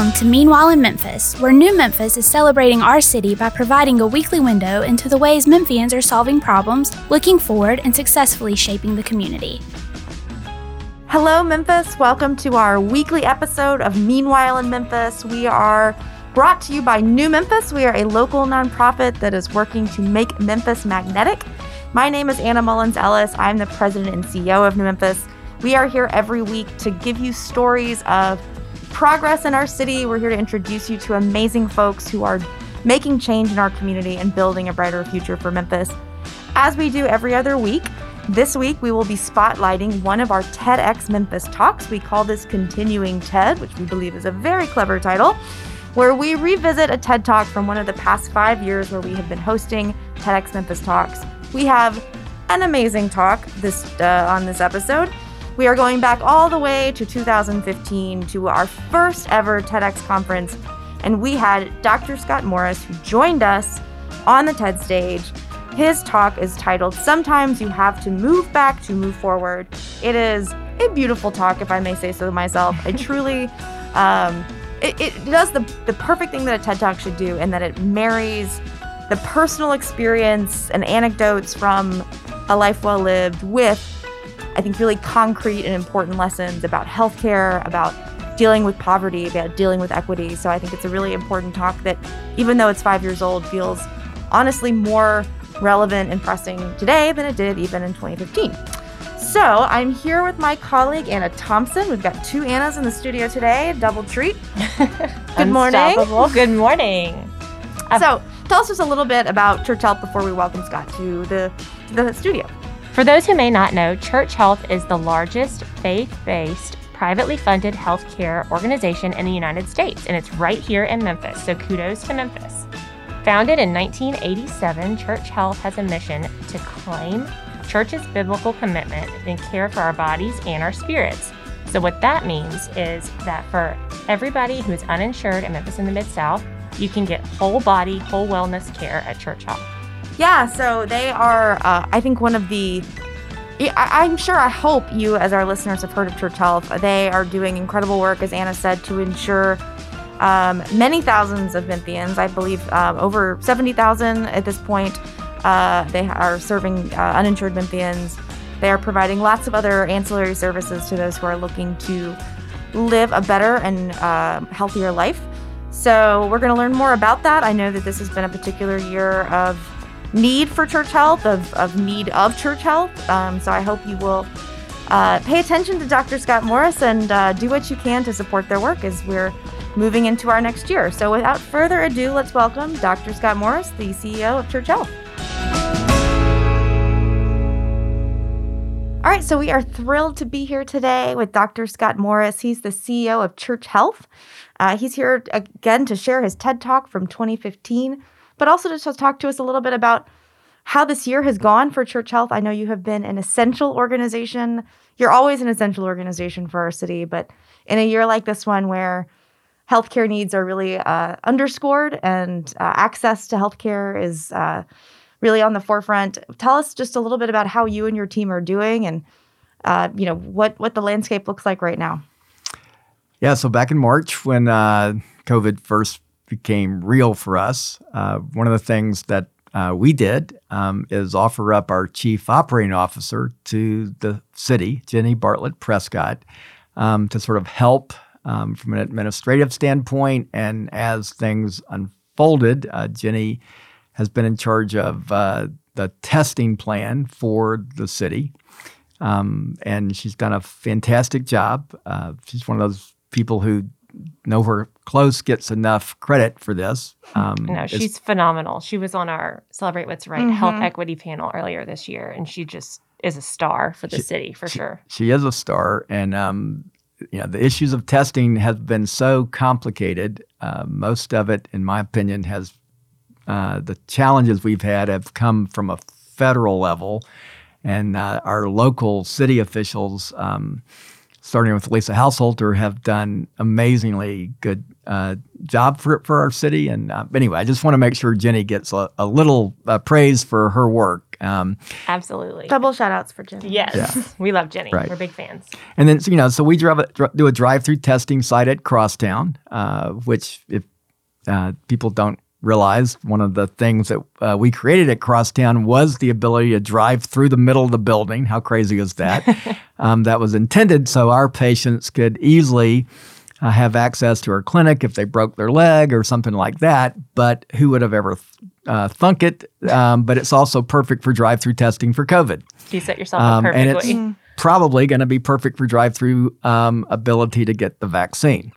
To Meanwhile in Memphis, where New Memphis is celebrating our city by providing a weekly window into the ways Memphians are solving problems, looking forward, and successfully shaping the community. Hello, Memphis. Welcome to our weekly episode of Meanwhile in Memphis. We are brought to you by New Memphis. We are a local nonprofit that is working to make Memphis magnetic. My name is Anna Mullins Ellis. I'm the president and CEO of New Memphis. We are here every week to give you stories of progress in our city. We're here to introduce you to amazing folks who are making change in our community and building a brighter future for Memphis. As we do every other week, this week we will be spotlighting one of our TEDx Memphis talks. We call this Continuing TED, which we believe is a very clever title where we revisit a TED Talk from one of the past five years where we have been hosting TEDx Memphis Talks. We have an amazing talk this uh, on this episode. We are going back all the way to 2015 to our first ever TEDx conference, and we had Dr. Scott Morris who joined us on the TED stage. His talk is titled Sometimes You Have to Move Back to Move Forward. It is a beautiful talk, if I may say so myself. I truly um, it, it does the, the perfect thing that a TED Talk should do, in that it marries the personal experience and anecdotes from a life well lived with, I think, really concrete and important lessons about healthcare, about dealing with poverty, about dealing with equity. So I think it's a really important talk that, even though it's five years old, feels honestly more relevant and pressing today than it did even in 2015. So I'm here with my colleague Anna Thompson. We've got two Annas in the studio today, double treat. Good morning. Good morning. So tell us just a little bit about Church Health before we welcome Scott to the to the studio. For those who may not know, Church Health is the largest faith-based privately funded healthcare organization in the United States, and it's right here in Memphis. So kudos to Memphis. Founded in 1987, Church Health has a mission to claim church's biblical commitment and care for our bodies and our spirits. So, what that means is that for everybody who's uninsured in Memphis in the Mid South, you can get whole body, whole wellness care at Church Health. Yeah, so they are, uh, I think, one of the. I'm sure, I hope you, as our listeners, have heard of Church Health. They are doing incredible work, as Anna said, to ensure um, many thousands of Memphians, I believe um, over 70,000 at this point, uh, they are serving uh, uninsured Memphians. They are providing lots of other ancillary services to those who are looking to live a better and uh, healthier life. So, we're going to learn more about that. I know that this has been a particular year of need for church health, of, of need of church health. Um, so, I hope you will uh, pay attention to Dr. Scott Morris and uh, do what you can to support their work as we're moving into our next year. So, without further ado, let's welcome Dr. Scott Morris, the CEO of Church Health. All right, so we are thrilled to be here today with Dr. Scott Morris. He's the CEO of Church Health. Uh, he's here again to share his TED Talk from 2015, but also to talk to us a little bit about how this year has gone for Church Health. I know you have been an essential organization. You're always an essential organization for our city, but in a year like this one where healthcare needs are really uh, underscored and uh, access to healthcare is uh, really on the forefront. Tell us just a little bit about how you and your team are doing, and uh, you know what what the landscape looks like right now. Yeah, so back in March when uh, COVID first became real for us, uh, one of the things that uh, we did um, is offer up our chief operating officer to the city, Jenny Bartlett Prescott, um, to sort of help um, from an administrative standpoint. And as things unfolded, uh, Jenny has been in charge of uh, the testing plan for the city. Um, and she's done a fantastic job. Uh, she's one of those people who nowhere close gets enough credit for this. Um, no, she's phenomenal. She was on our Celebrate What's Right mm-hmm. Health Equity panel earlier this year, and she just is a star for the she, city for she, sure. She is a star, and um, you know the issues of testing have been so complicated. Uh, most of it, in my opinion, has uh, the challenges we've had have come from a federal level, and uh, our local city officials, um, starting with Alisa Haushalter, have done amazingly good uh, job for for our city. And uh, anyway, I just want to make sure Jenny gets a, a little uh, praise for her work. Um, Absolutely. Double shout outs for Jenny. Yes. Yeah. We love Jenny. Right. We're big fans. and then, so, you know, so we drive a, do a drive-through testing site at Crosstown, uh, which if uh, people don't realize, one of the things that uh, we created at Crosstown was the ability to drive through the middle of the building. How crazy is that? um, that was intended so our patients could easily uh, have access to our clinic if they broke their leg or something like that. But who would have ever uh, thunk it? Um, but it's also perfect for drive-through testing for COVID. You set yourself Um, up and perfectly. it's probably going to be perfect for drive-through um, ability to get the vaccine.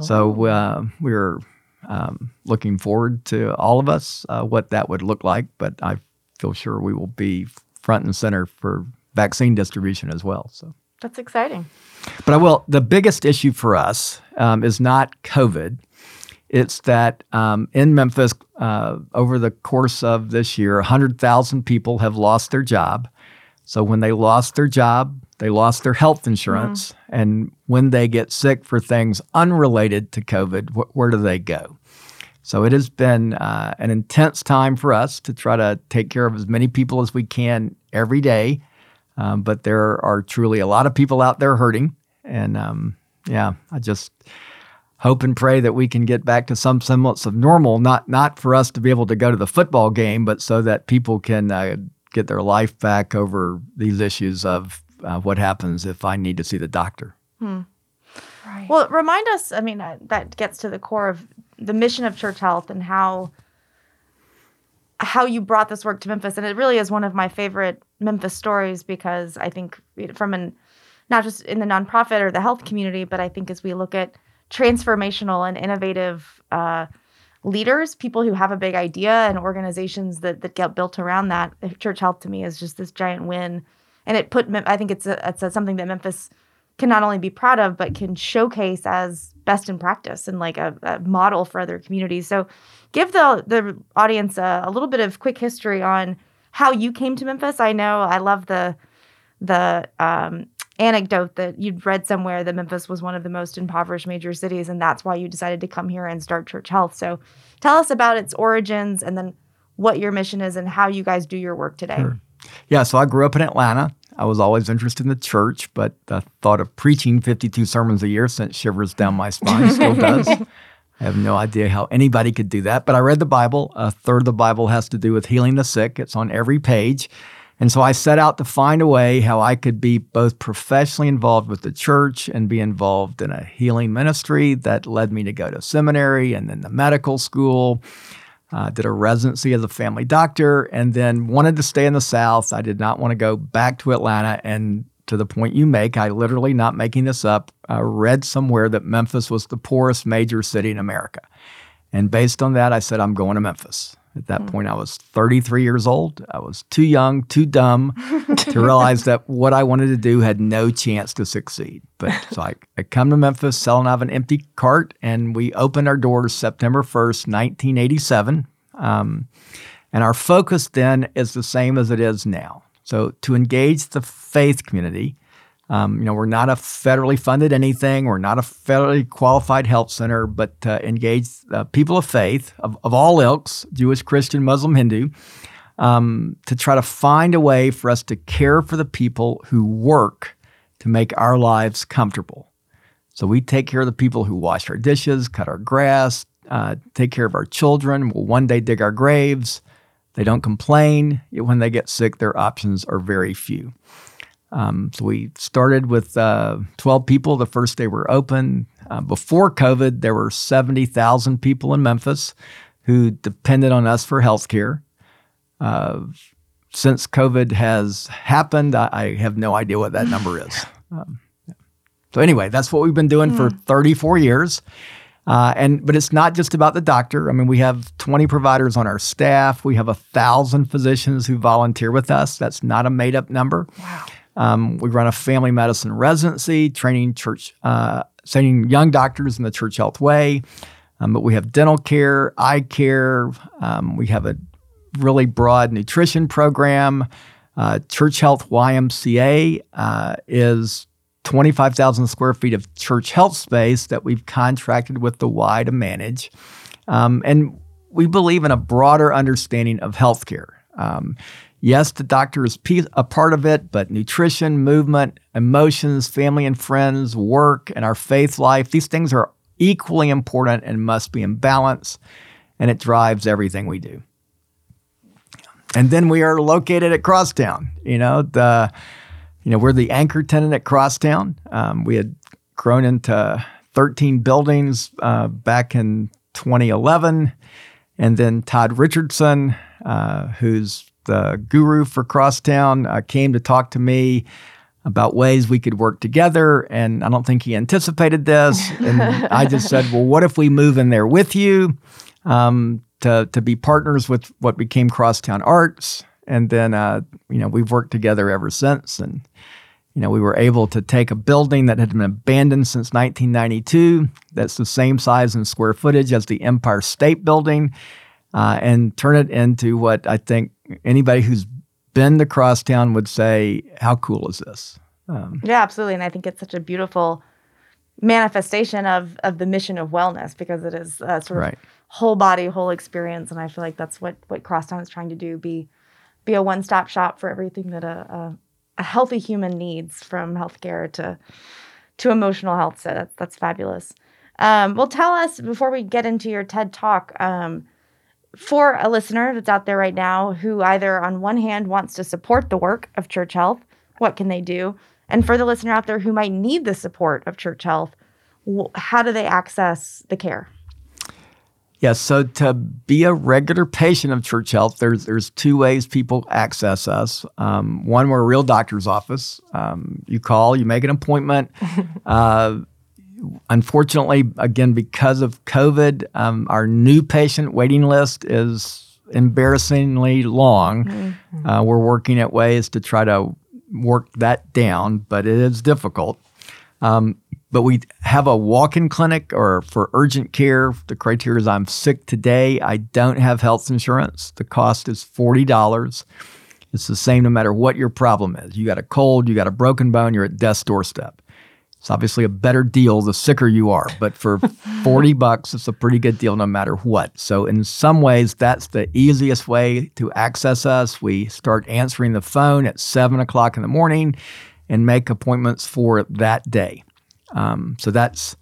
So uh, we're um, looking forward to all of us uh, what that would look like. But I feel sure we will be front and center for vaccine distribution as well. So. That's exciting. But I will. The biggest issue for us um, is not COVID. It's that um, in Memphis, uh, over the course of this year, 100,000 people have lost their job. So when they lost their job, they lost their health insurance. And when they get sick for things unrelated to COVID, wh- where do they go? So it has been uh, an intense time for us to try to take care of as many people as we can every day. Um, but there are truly a lot of people out there hurting. And um, yeah, I just hope and pray that we can get back to some semblance of normal, not, not for us to be able to go to the football game, but so that people can uh, get their life back over these issues of uh, what happens if I need to see the doctor. right. Well, remind us, I mean, uh, that gets to the core of the mission of Church Health and how how you brought this work to Memphis. And it really is one of my favorite Memphis stories because I think from an not just in the nonprofit or the health community, but I think as we look at transformational and innovative uh, leaders, people who have a big idea and organizations that that get built around that, Church Health to me is just this giant win. And it put, I think it's a, it's a, something that Memphis can not only be proud of, but can showcase as best in practice and like a, a model for other communities. So, give the the audience a, a little bit of quick history on how you came to Memphis. I know I love the the um, anecdote that you'd read somewhere that Memphis was one of the most impoverished major cities, and that's why you decided to come here and start Church Health. So, tell us about its origins and then what your mission is and how you guys do your work today. Sure. Yeah, so I grew up in Atlanta. I was always interested in the church, but the thought of preaching 52 sermons a year sent shivers down my spine, still does. I have no idea how anybody could do that, but I read the Bible. A third of the Bible has to do with healing the sick, it's on every page. And so I set out to find a way how I could be both professionally involved with the church and be involved in a healing ministry that led me to go to seminary and then the medical school. Uh, did a residency as a family doctor and then wanted to stay in the South. I did not want to go back to Atlanta. And to the point you make, I literally, not making this up, uh, read somewhere that Memphis was the poorest major city in America. And based on that, I said, I'm going to Memphis. At that point, I was 33 years old. I was too young, too dumb to realize that what I wanted to do had no chance to succeed. But so I, I come to Memphis selling out an empty cart, and we opened our doors September 1st, 1987. Um, and our focus then is the same as it is now. So to engage the faith community, um, you know, we're not a federally funded anything. We're not a federally qualified health center, but uh, engage uh, people of faith of, of all ilks, Jewish, Christian, Muslim, Hindu, um, to try to find a way for us to care for the people who work to make our lives comfortable. So we take care of the people who wash our dishes, cut our grass, uh, take care of our children. We'll one day dig our graves. They don't complain. When they get sick, their options are very few. Um, so we started with uh, 12 people the first day we were open. Uh, before COVID, there were 70,000 people in Memphis who depended on us for health care. Uh, since COVID has happened, I, I, have no idea what that number is. Um, so anyway, that's what we've been doing mm. for 34 years. Uh, and but it's not just about the doctor. I mean, we have 20 providers on our staff. We have a thousand physicians who volunteer with us. That's not a made up number. Wow. Um, we run a family medicine residency, training church, uh, training young doctors in the church health way. Um, but we have dental care, eye care. Um, we have a really broad nutrition program. Uh, church Health YMCA uh, is 25,000 square feet of church health space that we've contracted with the Y to manage. Um, and we believe in a broader understanding of healthcare. Um, Yes, the doctor is a part of it, but nutrition, movement, emotions, family and friends, work, and our faith life, these things are equally important and must be in balance, and it drives everything we do. And then we are located at Crosstown. You know, the you know we're the anchor tenant at Crosstown. Um, we had grown into 13 buildings uh, back in 2011, and then Todd Richardson, uh, who's the guru for Crosstown, uh, came to talk to me about ways we could work together. And I don't think he anticipated this. And I just said, well, what if we move in there with you um, to, to be partners with what became Crosstown Arts? And then, uh, you know, we've worked together ever since. And, you know, we were able to take a building that had been abandoned since 1992, that's the same size and square footage as the Empire State Building, uh, and turn it into what I think anybody who's been to Crosstown would say, "How cool is this?" Um, yeah, absolutely, and I think it's such a beautiful manifestation of of the mission of wellness because it is a sort of right. whole body, whole experience, and I feel like that's what what Crosstown is trying to do be be a one stop shop for everything that a, a, a healthy human needs, from healthcare to to emotional health. So that's that's fabulous. Um, well, tell us before we get into your TED talk. Um, for a listener that's out there right now who either on one hand wants to support the work of Church Health, what can they do? And for the listener out there who might need the support of Church Health, how do they access the care? Yeah, so to be a regular patient of Church Health, there's there's two ways people access us. Um, one, we're a real doctor's office. Um, you call, you make an appointment. uh, unfortunately, again, because of COVID, um, our new patient waiting list is embarrassingly long. Mm-hmm. Uh, we're working at ways to try to work that down, but it is difficult. Um, but we have a walk-in clinic or for urgent care. The criteria is I'm sick today. I don't have health insurance. The cost is forty dollars. It's the same no matter what your problem is. You got a cold, you got a broken bone, you're at death's doorstep. It's obviously a better deal the sicker you are, but for 40 bucks, it's a pretty good deal no matter what. So, in some ways, that's the easiest way to access us. We start answering the phone at seven o'clock in the morning and make appointments for that day. Um, so, that's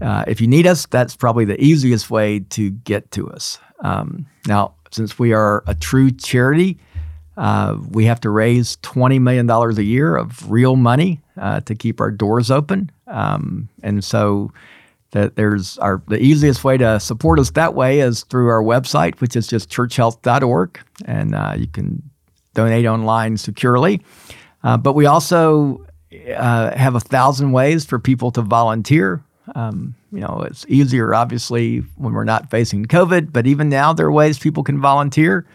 uh, if you need us, that's probably the easiest way to get to us. Um, now, since we are a true charity, uh, we have to raise $20 million a year of real money uh, to keep our doors open. Um, and so that there's our the easiest way to support us that way is through our website, which is just churchhealth.org. And uh, you can donate online securely. Uh, but we also uh, have a thousand ways for people to volunteer. Um, you know, it's easier, obviously, when we're not facing COVID, but even now, there are ways people can volunteer.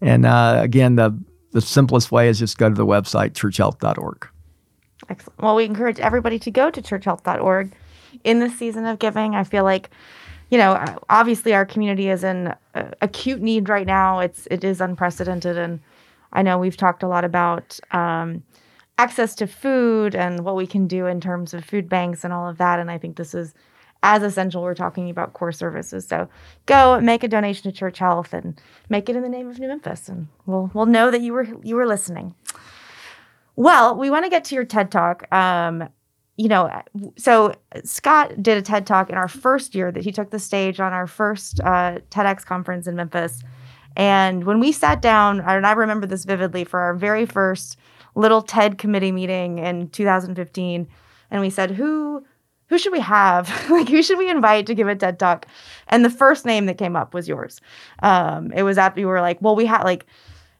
And uh, again, the, the simplest way is just go to the website, churchhealth.org. Excellent. Well, we encourage everybody to go to churchhealth.org in this season of giving. I feel like, you know, obviously our community is in acute need right now. It's it is unprecedented, and I know we've talked a lot about um, access to food and what we can do in terms of food banks and all of that. And I think this is as essential. We're talking about core services. So go make a donation to Church Health and make it in the name of New Memphis, and we'll we'll know that you were you were listening. Well, we want to get to your TED Talk. Um, you know, so Scott did a TED Talk in our first year that he took the stage on our first uh, TEDx conference in Memphis. And when we sat down, and I remember this vividly for our very first little TED committee meeting in 2015, and we said, who who should we have? like, who should we invite to give a TED talk? And the first name that came up was yours. Um, it was after we were like, well, we had like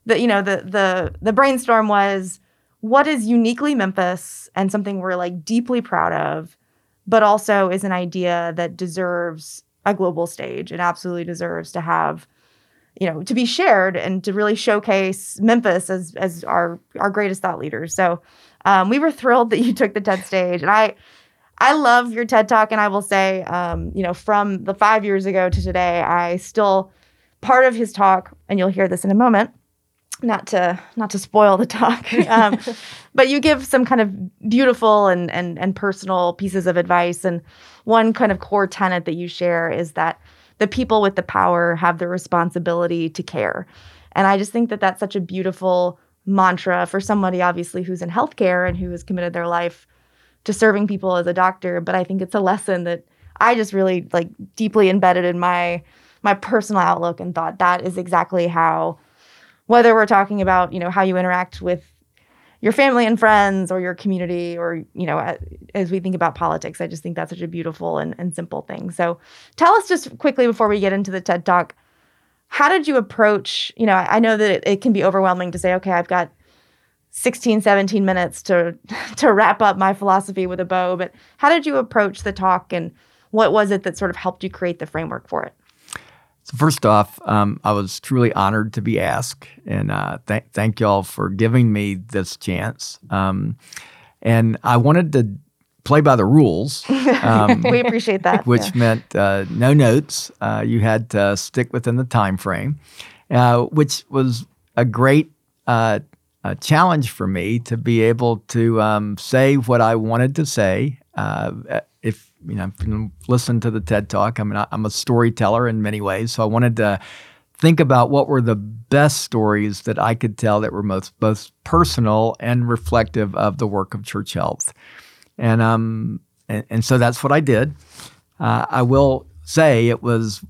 the, you know, the the the brainstorm was what is uniquely Memphis and something we're like deeply proud of, but also is an idea that deserves a global stage and absolutely deserves to have, you know, to be shared and to really showcase Memphis as as our our greatest thought leaders. So um, we were thrilled that you took the TED stage, and I I love your TED talk, and I will say, um, you know, from the five years ago to today, I still part of his talk, and you'll hear this in a moment. Not to not to spoil the talk, um, but you give some kind of beautiful and and and personal pieces of advice. And one kind of core tenet that you share is that the people with the power have the responsibility to care. And I just think that that's such a beautiful mantra for somebody, obviously, who's in healthcare and who has committed their life to serving people as a doctor. But I think it's a lesson that I just really like deeply embedded in my my personal outlook and thought that is exactly how whether we're talking about you know how you interact with your family and friends or your community or you know as we think about politics i just think that's such a beautiful and, and simple thing. So tell us just quickly before we get into the ted talk how did you approach you know i, know that it, it can be overwhelming to say okay i've got 16 17 minutes to to wrap up my philosophy with a bow but how did you approach the talk and what was it that sort of helped you create the framework for it so first off, um, I was truly honored to be asked, and uh, th- thank y'all for giving me this chance. Um, and I wanted to play by the rules. Um, we appreciate that. Which yeah. meant uh, no notes. Uh, you had to stick within the time frame, uh, which was a great uh, challenge for me to be able to um, say what I wanted to say. Uh, if you know, listen to the TED Talk. I mean, I'm a storyteller in many ways, so I wanted to think about what were the best stories that I could tell that were most both personal and reflective of the work of Church Health, and um, and, and so that's what I did. Uh, I will say it was,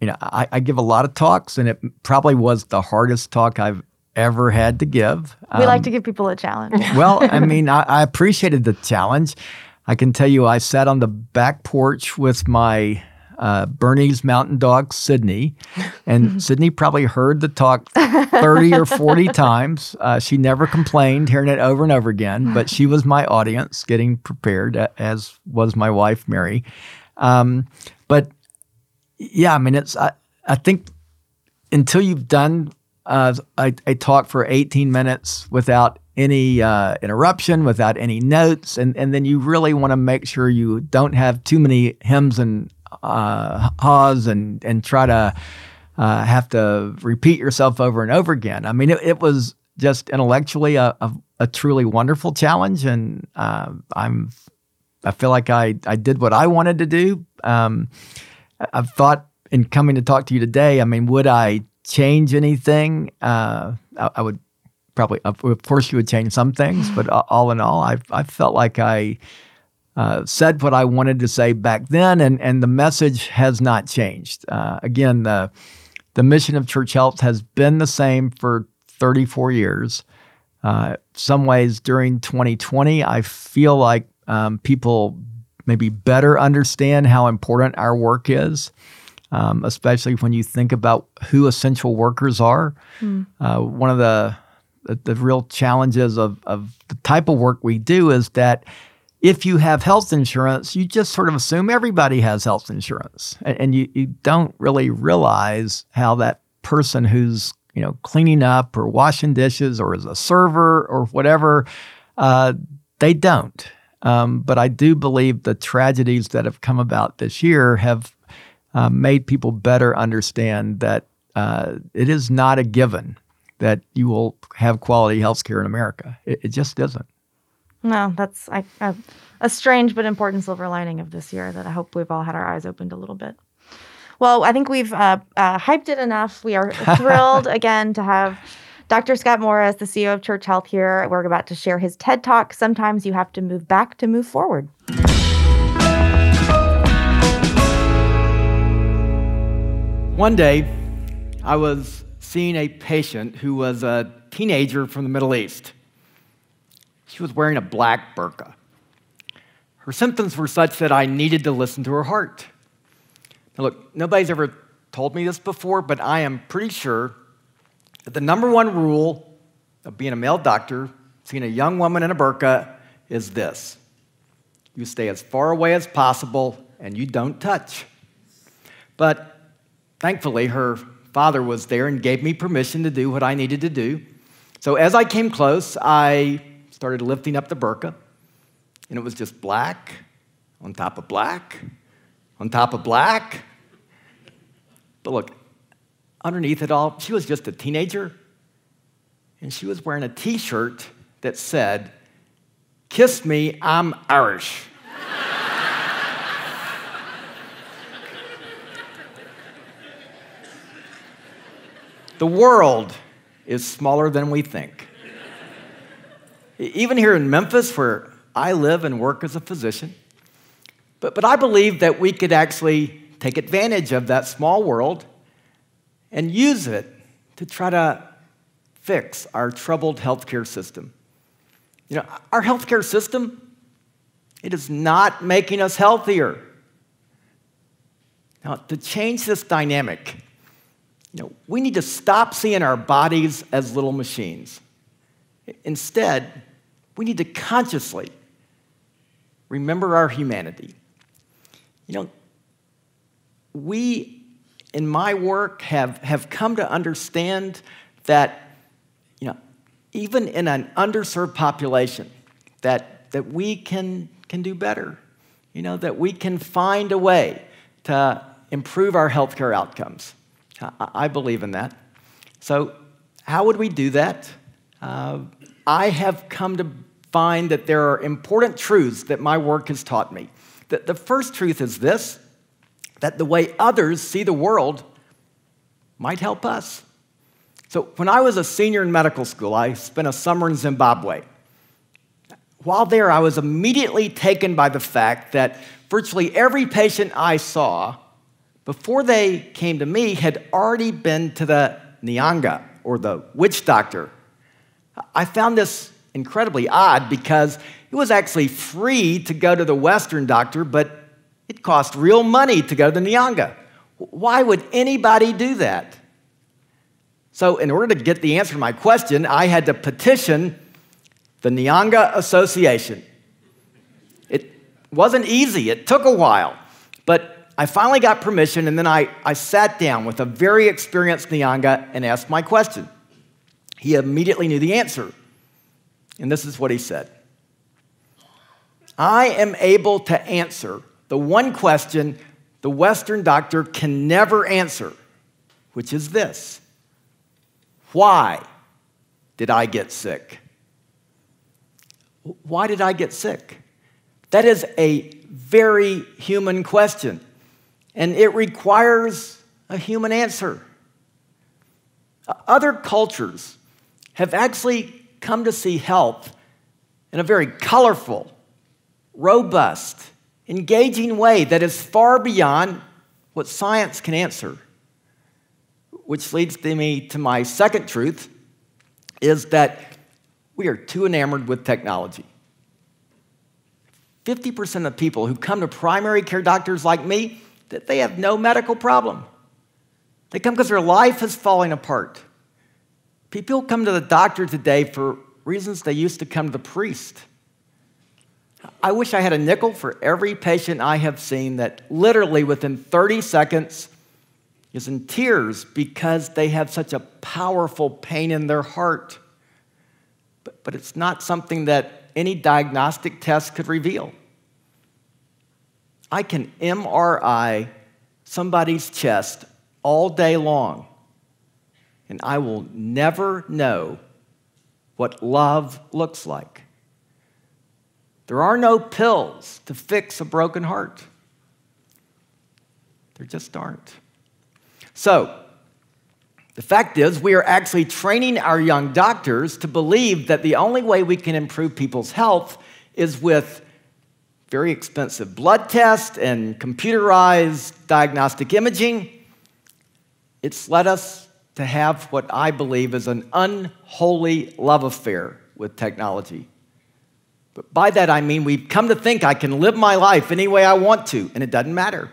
you know, I, I give a lot of talks, and it probably was the hardest talk I've ever had to give. We um, like to give people a challenge. well, I mean, I, I appreciated the challenge. I can tell you, I sat on the back porch with my uh, Bernese mountain dog, Sydney. And Sydney probably heard the talk 30 or 40 times. Uh, she never complained, hearing it over and over again, but she was my audience, getting prepared, as was my wife, Mary. Um, but yeah, I mean, it's, I, I think until you've done uh, a, a talk for 18 minutes without any uh, interruption, without any notes, and and then you really want to make sure you don't have too many hems and uh, haws and and try to uh, have to repeat yourself over and over again. I mean, it, it was just intellectually a, a, a, truly wonderful challenge, and uh, I'm I feel like I I did what I wanted to do. Um, I've thought in coming to talk to you today. I mean, would I change anything? Uh, I, I would probably, of course, you would change some things, but all in all, I, I felt like I uh, said what I wanted to say back then, and, and the message has not changed. Uh, again, the, the mission of Church Health has been the same for 34 years. Uh, some ways during 2020, I feel like um, people maybe better understand how important our work is. Um, especially when you think about who essential workers are. Mm. Uh, one of the the, the real challenges of, of the type of work we do is that if you have health insurance, you just sort of assume everybody has health insurance. And, and you, you don't really realize how that person who's you know cleaning up or washing dishes or is a server or whatever, uh, they don't. Um, but I do believe the tragedies that have come about this year have uh, made people better understand that uh, it is not a given that you will have quality health care in America. It, it just isn't. No, that's I, I, a strange but important silver lining of this year that I hope we've all had our eyes opened a little bit. Well, I think we've uh, uh, hyped it enough. We are thrilled again to have Dr. Scott Morris, the CEO of Church Health, here. We're about to share his TED Talk. Sometimes you have to move back to move forward. One day, I was seeing a patient who was a teenager from the Middle East. She was wearing a black burqa. Her symptoms were such that I needed to listen to her heart. Now, look, nobody's ever told me this before, but I am pretty sure that the number one rule of being a male doctor, seeing a young woman in a burqa, is this you stay as far away as possible and you don't touch. But thankfully, her father was there and gave me permission to do what I needed to do. So as I came close, I started lifting up the burqa, and it was just black on top of black on top of black. But look, underneath it all, she was just a teenager, and she was wearing a t shirt that said, Kiss me, I'm Irish. The world is smaller than we think. Even here in Memphis, where I live and work as a physician, but, but I believe that we could actually take advantage of that small world and use it to try to fix our troubled healthcare system. You know, our healthcare system, it is not making us healthier. Now, to change this dynamic, you know, we need to stop seeing our bodies as little machines. Instead, we need to consciously remember our humanity. You know, we in my work have, have come to understand that, you know, even in an underserved population, that, that we can, can do better. You know, that we can find a way to improve our healthcare outcomes. I, believe in that. So, how would we do that? Uh, I have come to find that there are important truths that my work has taught me. The, the first truth is this that the way others see the world might help us. So, when I was a senior in medical school, I spent a summer in Zimbabwe. While there, I was immediately taken by the fact that virtually every patient I saw before they came to me had already been to the Nyanga or the witch doctor. I found this incredibly odd because it was actually free to go to the Western doctor, but it cost real money to go to the Nyanga. Why would anybody do that? So, in order to get the answer to my question, I had to petition the Nyanga Association. It wasn't easy, it took a while, but I finally got permission, and then I, I sat down with a very experienced Nyanga and asked my question. He immediately knew the answer. And this is what he said I am able to answer the one question the Western doctor can never answer, which is this Why did I get sick? Why did I get sick? That is a very human question and it requires a human answer. Other cultures have actually come to see health in a very colorful, robust, engaging way that is far beyond what science can answer. Which leads me to my second truth is that we are too enamored with technology. 50% of people who come to primary care doctors like me that they have no medical problem. They come because their life is falling apart. People come to the doctor today for reasons they used to come to the priest. I wish I had a nickel for every patient I have seen that literally within 30 seconds is in tears because they have such a powerful pain in their heart. But, but it's not something that any diagnostic test could reveal. I can MRI somebody's chest all day long, and I will never know what love looks like. There are no pills to fix a broken heart. There just aren't. So, the fact is, we are actually training our young doctors to believe that the only way we can improve people's health is with very expensive blood tests and computerized diagnostic imaging. It's led us to have what I believe is an unholy love affair with technology. But by that I mean we've come to think I can live my life any way I want to, and it doesn't matter.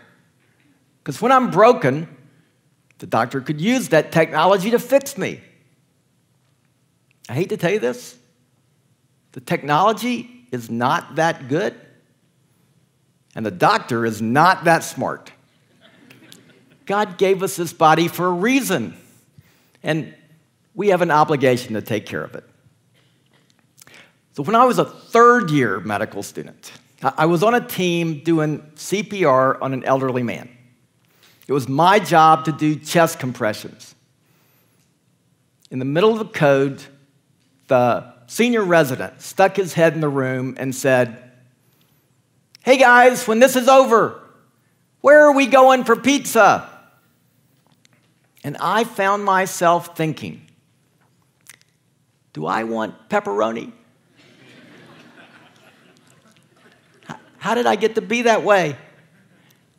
Because when I'm broken, the doctor could use that technology to fix me. I hate to tell you this, the technology is not that good. And the doctor is not that smart. God gave us this body for a reason, and we have an obligation to take care of it. So, when I was a third year medical student, I was on a team doing CPR on an elderly man. It was my job to do chest compressions. In the middle of the code, the senior resident stuck his head in the room and said, Hey guys, when this is over, where are we going for pizza? And I found myself thinking, do I want pepperoni? How did I get to be that way?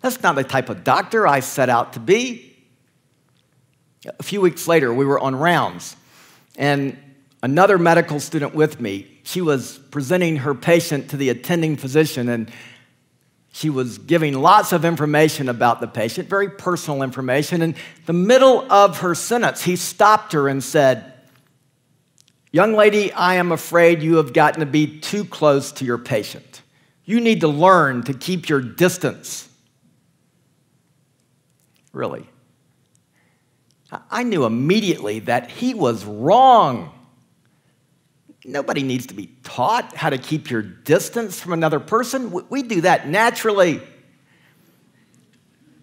That's not the type of doctor I set out to be. A few weeks later, we were on rounds, and another medical student with me, she was presenting her patient to the attending physician, and she was giving lots of information about the patient, very personal information. In the middle of her sentence, he stopped her and said, Young lady, I am afraid you have gotten to be too close to your patient. You need to learn to keep your distance. Really. I knew immediately that he was wrong. Nobody needs to be taught how to keep your distance from another person. We do that naturally.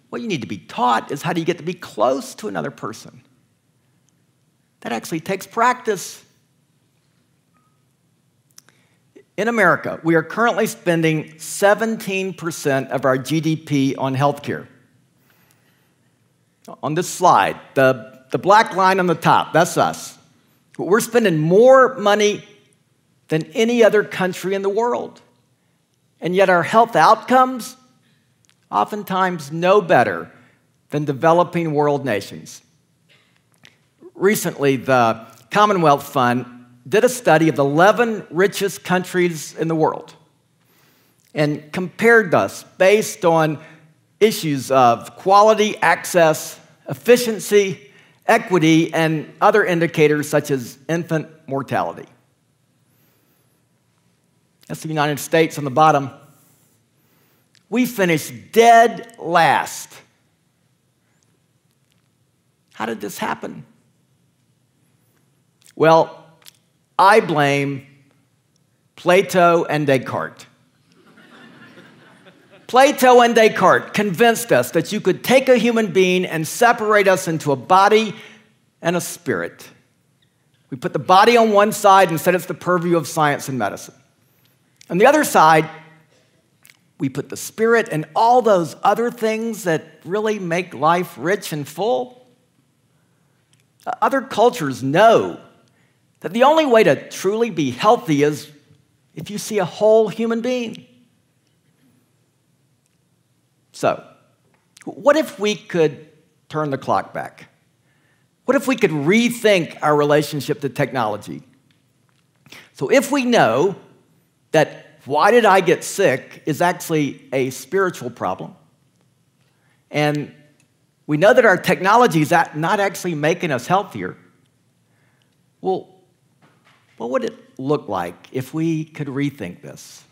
What you need to be taught is how do you get to be close to another person. That actually takes practice. In America, we are currently spending 17% of our GDP on healthcare. On this slide, the, the black line on the top, that's us. We're spending more money than any other country in the world. And yet, our health outcomes oftentimes no better than developing world nations. Recently, the Commonwealth Fund did a study of the 11 richest countries in the world and compared us based on issues of quality, access, efficiency, equity, and other indicators such as infant mortality. That's the United States on the bottom. We finished dead last. How did this happen? Well, I blame Plato and Descartes. Plato and Descartes convinced us that you could take a human being and separate us into a body and a spirit. We put the body on one side and said it's the purview of science and medicine. On the other side, we put the spirit and all those other things that really make life rich and full. Other cultures know that the only way to truly be healthy is if you see a whole human being. So, what if we could turn the clock back? What if we could rethink our relationship to technology? So, if we know that why did I get sick is actually a spiritual problem, and we know that our technology is not actually making us healthier, well, what would it look like if we could rethink this?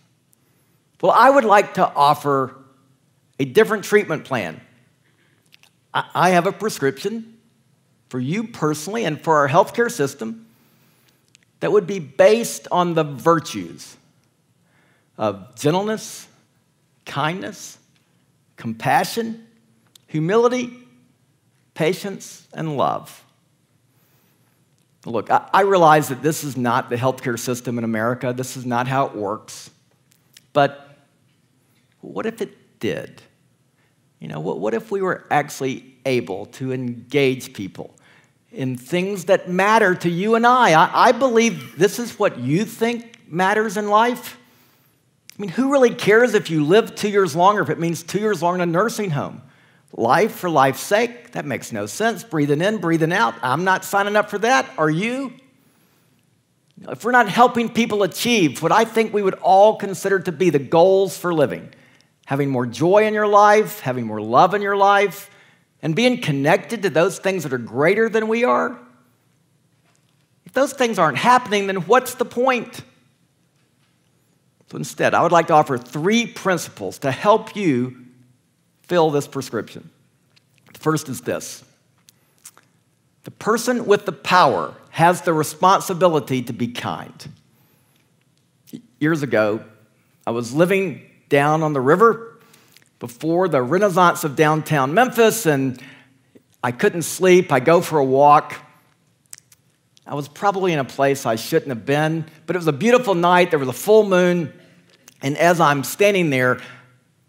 Well, I would like to offer a different treatment plan. I have a prescription for you personally and for our healthcare system that would be based on the virtues of gentleness, kindness, compassion, humility, patience, and love. Look, I, I realize that this is not the healthcare system in America. This is not how it works. But what if it did? You know, what, what if we were actually able to engage people in things that matter to you and I? I? I believe this is what you think matters in life. I mean, who really cares if you live two years longer, if it means two years longer in a nursing home? Life for life's sake, that makes no sense. Breathing in, breathing out. I'm not signing up for that. Are you? If we're not helping people achieve what I think we would all consider to be the goals for living, having more joy in your life, having more love in your life, and being connected to those things that are greater than we are, if those things aren't happening, then what's the point? So instead, I would like to offer three principles to help you fill this prescription. The first is this the person with the power has the responsibility to be kind. Years ago, I was living down on the river before the renaissance of downtown Memphis, and I couldn't sleep. I go for a walk. I was probably in a place I shouldn't have been, but it was a beautiful night. There was a full moon. And as I'm standing there,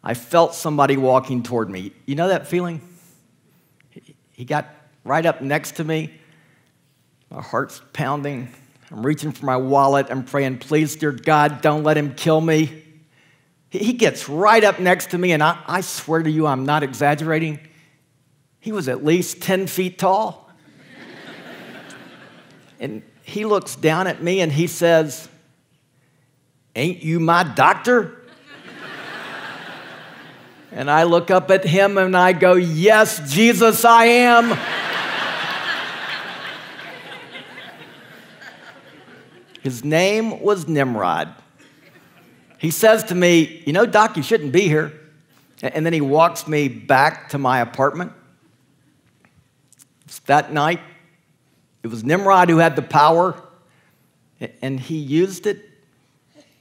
I felt somebody walking toward me. You know that feeling? He got right up next to me. My heart's pounding. I'm reaching for my wallet. I'm praying, please, dear God, don't let him kill me. He gets right up next to me, and I, I swear to you, I'm not exaggerating. He was at least 10 feet tall. and he looks down at me and he says, Ain't you my doctor? and I look up at him and I go, Yes, Jesus, I am. His name was Nimrod. He says to me, You know, Doc, you shouldn't be here. And then he walks me back to my apartment. That night, it was Nimrod who had the power, and he used it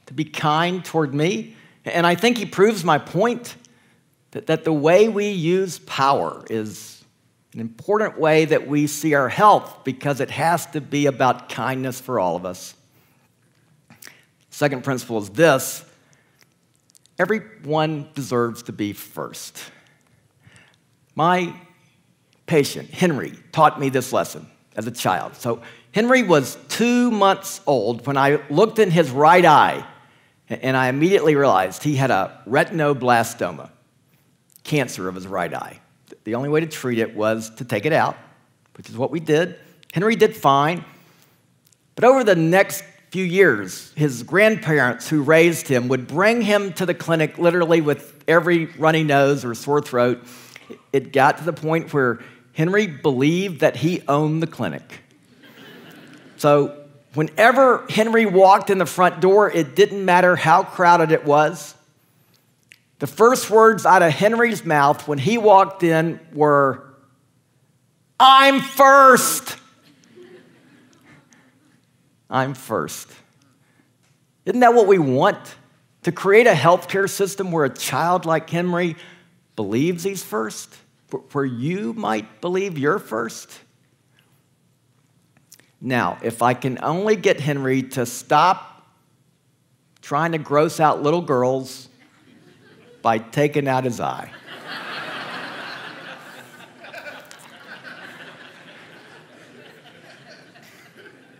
to be kind toward me. And I think he proves my point that, that the way we use power is an important way that we see our health because it has to be about kindness for all of us. Second principle is this everyone deserves to be first. My patient, Henry, taught me this lesson as a child. So, Henry was two months old when I looked in his right eye and I immediately realized he had a retinoblastoma, cancer of his right eye. The only way to treat it was to take it out, which is what we did. Henry did fine. But over the next few years, his grandparents who raised him would bring him to the clinic literally with every runny nose or sore throat. It got to the point where Henry believed that he owned the clinic. So, whenever Henry walked in the front door, it didn't matter how crowded it was. The first words out of Henry's mouth when he walked in were, I'm first. I'm first. Isn't that what we want? To create a healthcare system where a child like Henry believes he's first, where you might believe you're first. Now, if I can only get Henry to stop trying to gross out little girls by taking out his eye.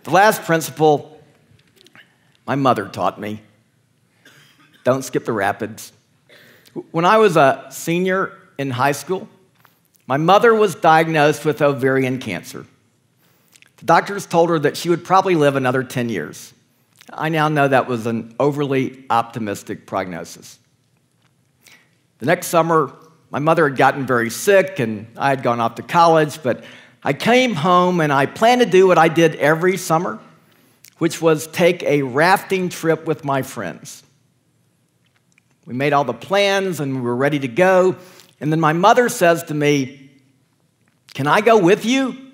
The last principle my mother taught me don't skip the rapids. When I was a senior in high school, my mother was diagnosed with ovarian cancer. The doctors told her that she would probably live another 10 years. I now know that was an overly optimistic prognosis. The next summer, my mother had gotten very sick and I had gone off to college, but I came home and I planned to do what I did every summer, which was take a rafting trip with my friends. We made all the plans and we were ready to go. And then my mother says to me, Can I go with you?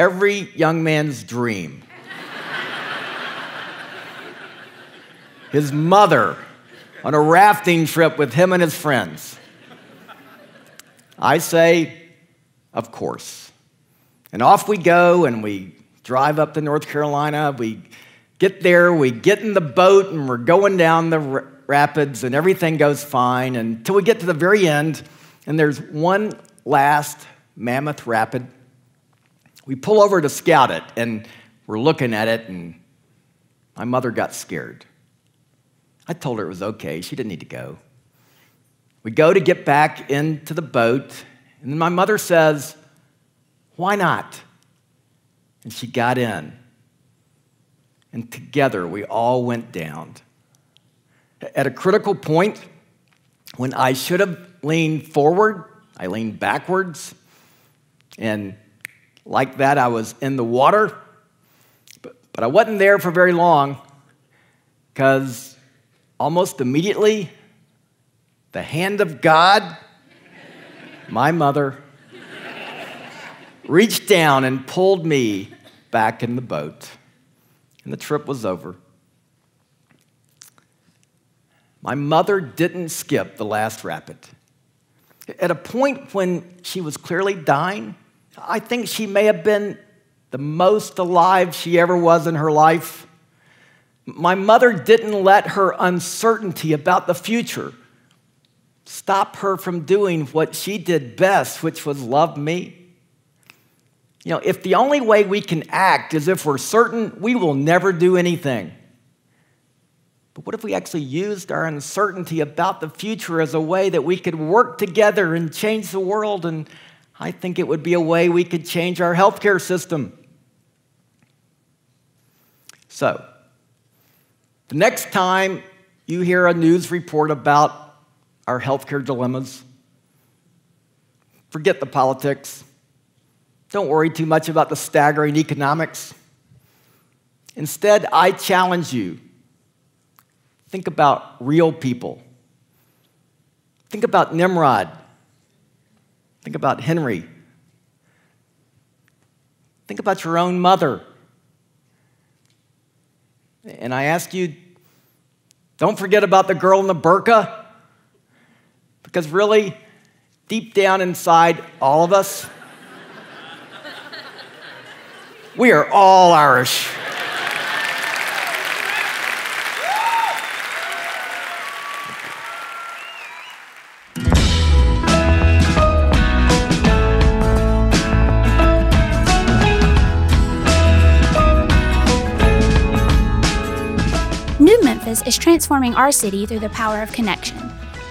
Every young man's dream. his mother on a rafting trip with him and his friends. I say, of course. And off we go, and we drive up to North Carolina. We get there, we get in the boat, and we're going down the r- rapids, and everything goes fine until we get to the very end, and there's one last mammoth rapid. We pull over to scout it, and we're looking at it, and my mother got scared. I told her it was okay, she didn't need to go. We go to get back into the boat, and then my mother says, Why not? And she got in. And together we all went down. At a critical point, when I should have leaned forward, I leaned backwards. And like that, I was in the water. But, but I wasn't there for very long because almost immediately, the hand of God my mother reached down and pulled me back in the boat, and the trip was over. My mother didn't skip the last rapid. At a point when she was clearly dying, I think she may have been the most alive she ever was in her life. My mother didn't let her uncertainty about the future stop her from doing what she did best, which was love me? You know, if the only way we can act is if we're certain we will never do anything, but what if we actually used our uncertainty about the future as a way that we could work together and change the world? And I think it would be a way we could change our healthcare system. So, the next time you hear a news report about our healthcare dilemmas, forget the politics. Don't worry too much about the staggering economics. Instead, I challenge you think about real people. Think about Nimrod. Think about Henry. Think about your own mother. And I ask you, don't forget about the girl in the burqa, because really, deep down inside all of us, we are all Irish. New is transforming our city through the power of connection.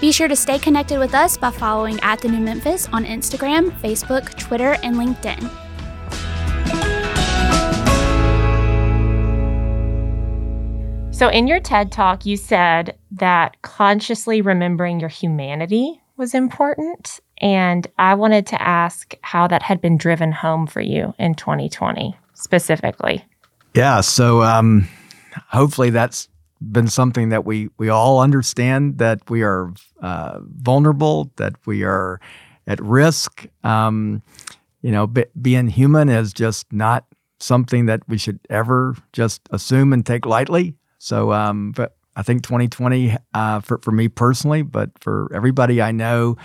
Be sure to stay connected with us by following at the New Memphis on Instagram, Facebook, Twitter, and LinkedIn. So, in your TED talk, you said that consciously remembering your humanity was important. And I wanted to ask how that had been driven home for you in 2020 specifically. Yeah. So um, hopefully that's been something that we we all understand that we are uh, vulnerable, that we are at risk. Um, you know, be, being human is just not something that we should ever just assume and take lightly. So, um, but I think 2020 uh, for for me personally, but for everybody I know,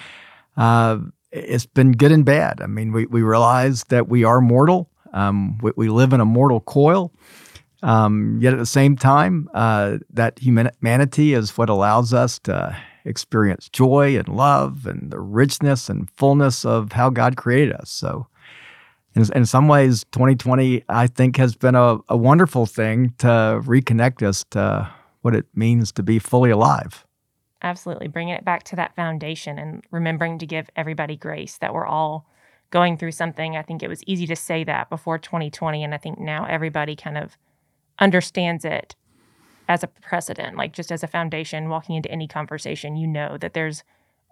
uh, it's been good and bad. I mean, we we realize that we are mortal. Um, we, we live in a mortal coil. Um, yet at the same time, uh, that humanity is what allows us to experience joy and love and the richness and fullness of how God created us. So, in, in some ways, 2020, I think, has been a, a wonderful thing to reconnect us to what it means to be fully alive. Absolutely. Bringing it back to that foundation and remembering to give everybody grace that we're all going through something. I think it was easy to say that before 2020. And I think now everybody kind of understands it as a precedent, like just as a foundation, walking into any conversation, you know that there's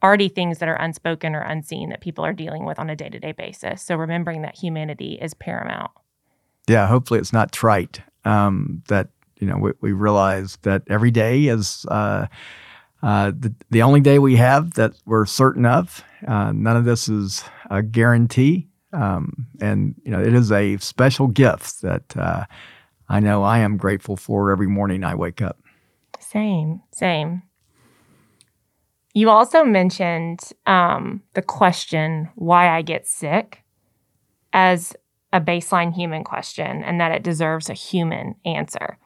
already things that are unspoken or unseen that people are dealing with on a day to day basis. So remembering that humanity is paramount. Yeah, hopefully it's not trite. Um, that you know we, we, realize that every day is uh, uh, the the only day we have that we're certain of. Uh, none of this is a guarantee, um, and you know it is a special gift that uh, I know I am grateful for every morning I wake up. Same, same. You also mentioned um, the question, why I get sick, as a baseline human question and that it deserves a human answer.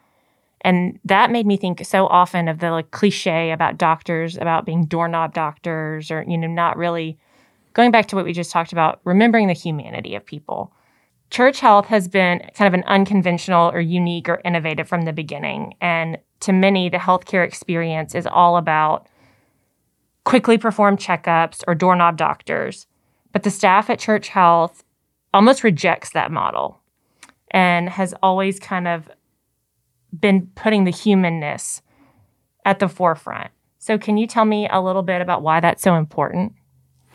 And that made me think so often of the like cliche about doctors, about being doorknob doctors, or, you know, not really going back to what we just talked about, remembering the humanity of people. Church Health has been kind of an unconventional or unique or innovative from the beginning. And to many, the healthcare experience is all about quickly perform checkups or doorknob doctors. But the staff at Church Health almost rejects that model and has always kind of been putting the humanness at the forefront. So, can you tell me a little bit about why that's so important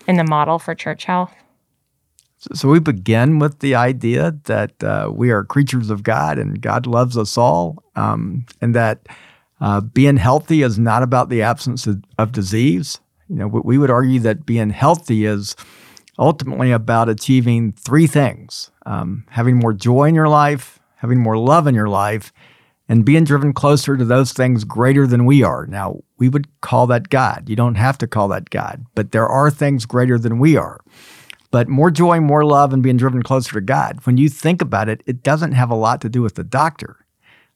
in the model for church health? So we begin with the idea that uh, we are creatures of God and God loves us all, um, and that uh, being healthy is not about the absence of, of, disease. You know, we would argue that being healthy is ultimately about achieving three things: um, having more joy in your life, having more love in your life, and being driven closer to those things greater than we are. Now, we would call that God. You don't have to call that God, but there are things greater than we are. But more joy, more love, and being driven closer to God. When you think about it, it doesn't have a lot to do with the doctor.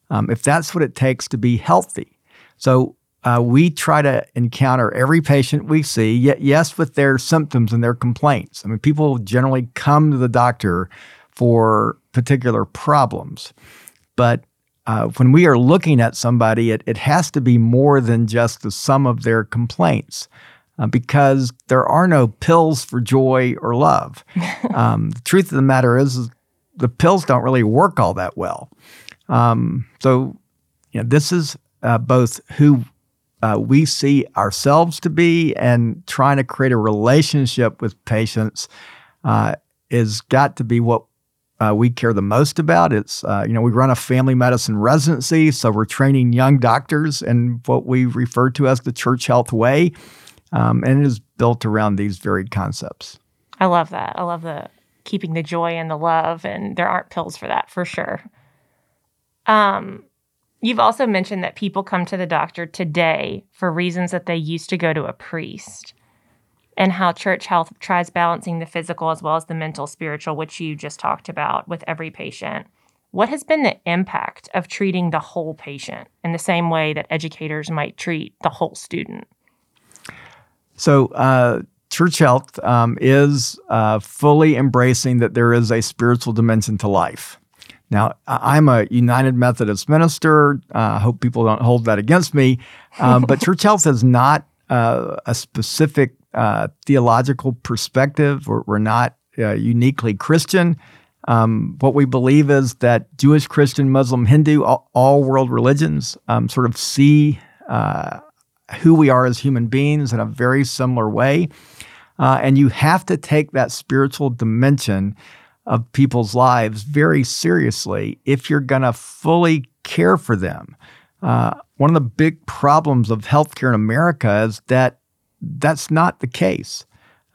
Um, if that's what it takes to be healthy. So uh, we try to encounter every patient we see, yet yes, with their symptoms and their complaints. I mean, people generally come to the doctor for particular problems, but uh, when we are looking at somebody, it, it has to be more than just the sum of their complaints. Uh, because there are no pills for joy or love. Um, the truth of the matter is, is, the pills don't really work all that well. Um, so, you know, this is uh, both who uh, we see ourselves to be and trying to create a relationship with patients uh, is got to be what uh, we care the most about. It's, uh, you know, we run a family medicine residency, so we're training young doctors in what we refer to as the church health way. Um, and it is built around these varied concepts. I love that. I love the keeping the joy and the love, and there aren't pills for that for sure. Um, you've also mentioned that people come to the doctor today for reasons that they used to go to a priest and how church health tries balancing the physical as well as the mental, spiritual, which you just talked about with every patient. What has been the impact of treating the whole patient in the same way that educators might treat the whole student? So, uh, church health um, is uh, fully embracing that there is a spiritual dimension to life. Now, I'm a United Methodist minister. Uh, I hope people don't hold that against me. Um, but church health is not uh, a specific uh, theological perspective. We're, we're not uh, uniquely Christian. Um, what we believe is that Jewish, Christian, Muslim, Hindu, all, all world religions um, sort of see uh, who we are as human beings in a very similar way. Uh, and you have to take that spiritual dimension of people's lives very seriously if you're going to fully care for them. Uh, one of the big problems of healthcare in America is that that's not the case.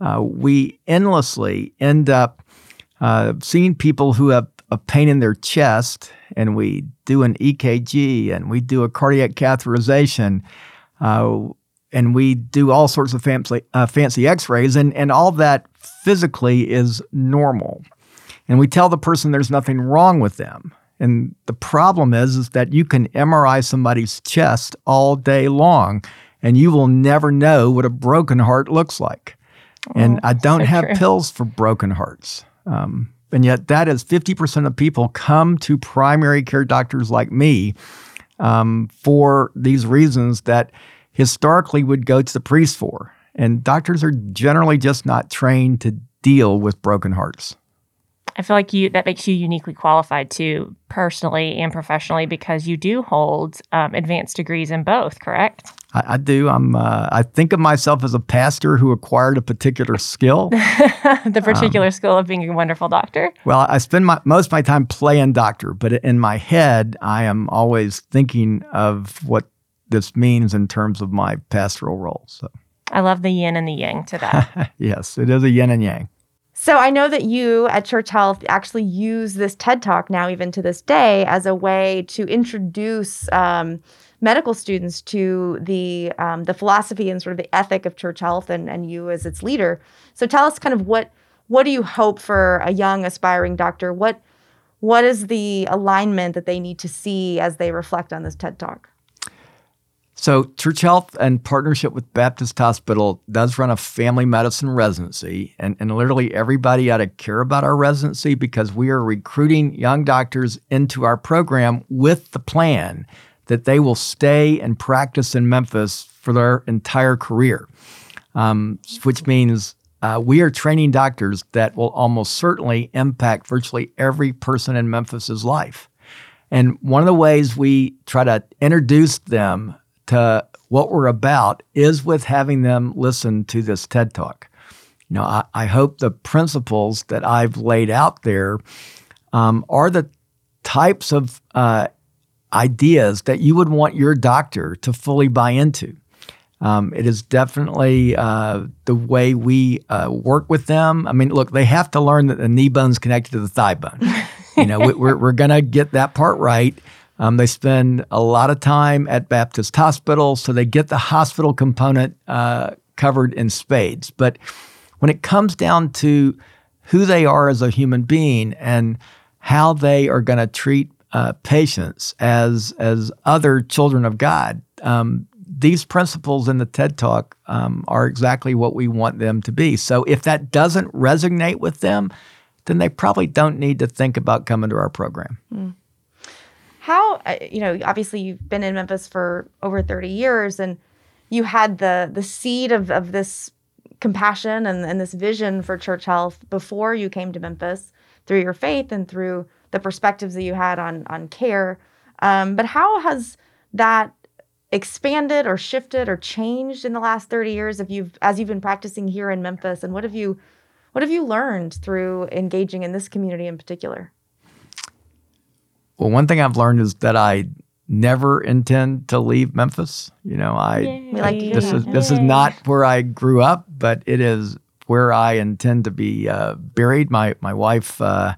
Uh, we endlessly end up uh, seeing people who have a pain in their chest, and we do an EKG and we do a cardiac catheterization, uh, and we do all sorts of fancy, uh, fancy x rays, and, and all that physically is normal. And we tell the person there's nothing wrong with them. And the problem is, is that you can MRI somebody's chest all day long and you will never know what a broken heart looks like. Oh, and I don't so have true. pills for broken hearts. Um, and yet, that is 50% of people come to primary care doctors like me um, for these reasons that historically would go to the priest for. And doctors are generally just not trained to deal with broken hearts. I feel like you that makes you uniquely qualified too, personally and professionally, because you do hold um, advanced degrees in both. Correct? I, I do. I'm. Uh, I think of myself as a pastor who acquired a particular skill. the particular um, skill of being a wonderful doctor. Well, I spend my, most of my time playing doctor, but in my head, I am always thinking of what this means in terms of my pastoral role. So. I love the yin and the yang to that. yes, it is a yin and yang. So I know that you at Church Health actually use this TED Talk now, even to this day, as a way to introduce um, medical students to the um, the philosophy and sort of the ethic of Church Health, and and you as its leader. So tell us kind of what what do you hope for a young aspiring doctor? What what is the alignment that they need to see as they reflect on this TED Talk? So, Church Health, in partnership with Baptist Hospital, does run a family medicine residency. And, and literally everybody ought to care about our residency because we are recruiting young doctors into our program with the plan that they will stay and practice in Memphis for their entire career, um, which means uh, we are training doctors that will almost certainly impact virtually every person in Memphis's life. And one of the ways we try to introduce them to what we're about is with having them listen to this TED Talk. You know, I, I hope the principles that I've laid out there um, are the types of uh, ideas that you would want your doctor to fully buy into. Um, it is definitely uh, the way we uh, work with them. I mean, look, they have to learn that the knee bone's connected to the thigh bone. you know, we, we're, we're going to get that part right. Um, they spend a lot of time at Baptist Hospital, so they get the hospital component uh, covered in spades. But when it comes down to who they are as a human being and how they are going to treat uh, patients as as other children of God, um, these principles in the TED Talk um, are exactly what we want them to be. So if that doesn't resonate with them, then they probably don't need to think about coming to our program. Mm. How, uh, you know, obviously you've been in Memphis for over 30 years and you had the the seed of, of this compassion and, and this vision for church health before you came to Memphis through your faith and through the perspectives that you had on on care. Um, but how has that expanded or shifted or changed in the last 30 years if you've as you've been practicing here in Memphis and what have you what have you learned through engaging in this community in particular? Well, one thing I've learned is that I never intend to leave Memphis. You know, I like this is this is not where I grew up, but it is where I intend to be uh, buried. My my wife uh,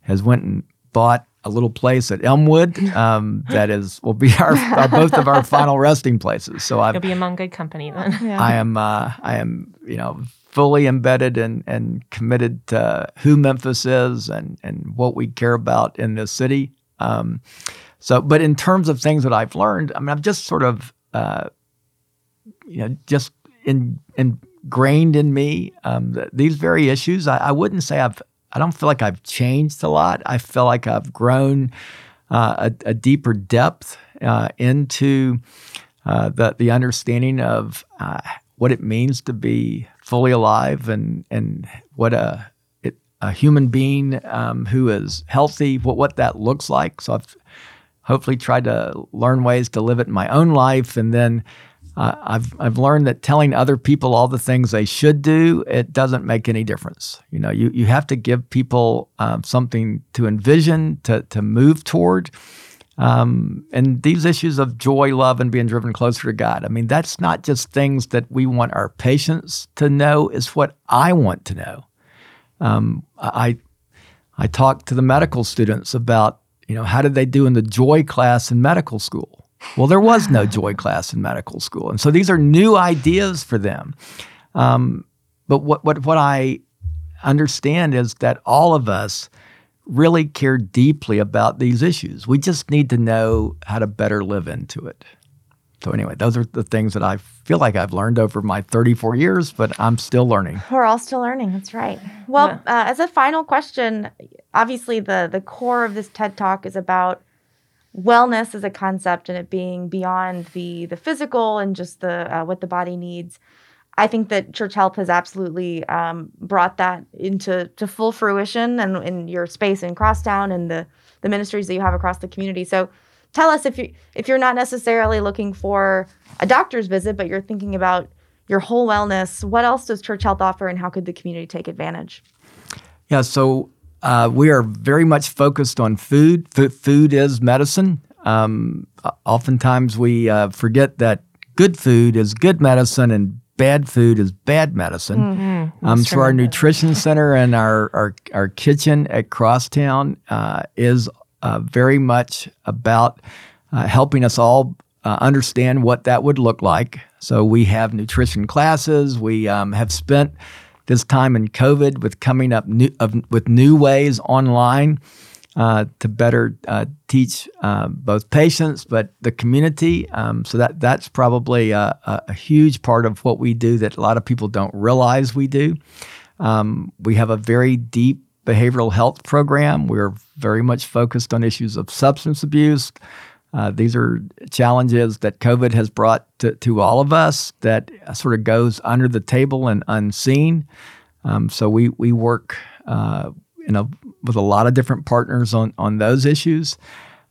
has went and bought a little place at Elmwood um, that is will be our, our, both of our final resting places. So I will be among good company then. Yeah. I am uh, I am you know fully embedded and and committed to who Memphis is and and what we care about in this city. Um, so, but in terms of things that I've learned, I mean, I've just sort of uh, you know just in, ingrained in me um, these very issues. I, I wouldn't say I've I don't feel like I've changed a lot. I feel like I've grown uh, a, a, deeper depth uh, into uh, the the understanding of uh, what it means to be fully alive and and what a a human being um, who is healthy, what what that looks like. So I've hopefully tried to learn ways to live it in my own life, and then uh, I've I've learned that telling other people all the things they should do it doesn't make any difference. You know, you you have to give people um, something to envision, to to move toward. Um, and these issues of joy, love, and being driven closer to God. I mean, that's not just things that we want our patients to know. It's what I want to know. Um, I I talk to the medical students about you know how did they do in the joy class in medical school well, there was no joy class in medical school. And so these are new ideas for them. Um, but what, what, what I understand is that all of us really care deeply about these issues. We just need to know how to better live into it. So, anyway, those are the things that I feel like I've learned over my 34 years, but I'm still learning. We're all still learning. That's right. Well, yeah. uh, as a final question, obviously the the core of this TED Talk is about wellness as a concept and it being beyond the the physical and just the uh, what the body needs. I think that church health has absolutely um, brought that into to full fruition and in your space in Crosstown and the the ministries that you have across the community. So tell us if you if you're not necessarily looking for a doctor's visit, but you're thinking about your whole wellness, what else does church health offer and how could the community take advantage? Yeah, so uh, we are very much focused on food. F- food is medicine. Um, oftentimes we uh, forget that good food is good medicine and bad food is bad medicine. Mm-hmm. Um, so our nutrition center and our, our, our kitchen at Crosstown uh, is uh, very much about uh, helping us all uh, understand what that would look like. So we have nutrition classes. We um, have spent this time in COVID with coming up new, of, with new ways online uh, to better uh, teach uh, both patients but the community. Um, so that that's probably a, a, huge part of what we do that a lot of people don't realize we do. Um, we have a very deep behavioral health program. We're very much focused on issues of substance abuse. Uh, these are challenges that COVID has brought to, to all of us that sort of goes under the table and unseen. Um, so we we work uh, a, with a lot of different partners on on those issues.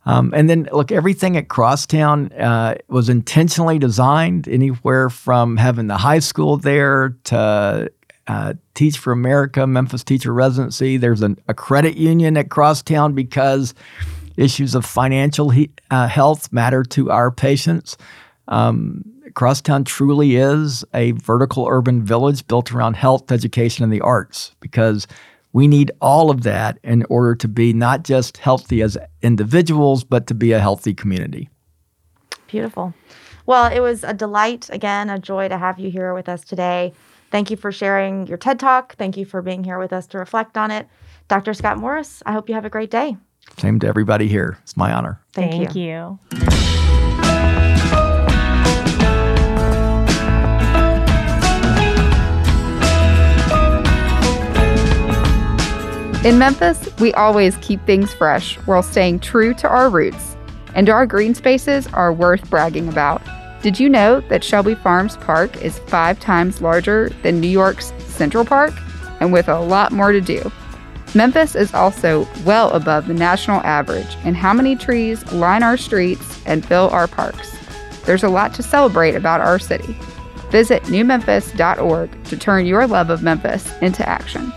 Um, and then look, everything at Crosstown uh, was intentionally designed. Anywhere from having the high school there to uh, Teach for America, Memphis Teacher Residency. There's an, a credit union at Crosstown because issues of financial he, uh, health matter to our patients. Um, Crosstown truly is a vertical urban village built around health, education, and the arts because we need all of that in order to be not just healthy as individuals, but to be a healthy community. Beautiful. Well, it was a delight, again, a joy to have you here with us today. Thank you for sharing your TED Talk. Thank you for being here with us to reflect on it. Dr. Scott Morris, I hope you have a great day. Same to everybody here. It's my honor. Thank, Thank you. you. In Memphis, we always keep things fresh while staying true to our roots, and our green spaces are worth bragging about. Did you know that Shelby Farms Park is five times larger than New York's Central Park, and with a lot more to do? Memphis is also well above the national average in how many trees line our streets and fill our parks. There's a lot to celebrate about our city. Visit newmemphis.org to turn your love of Memphis into action.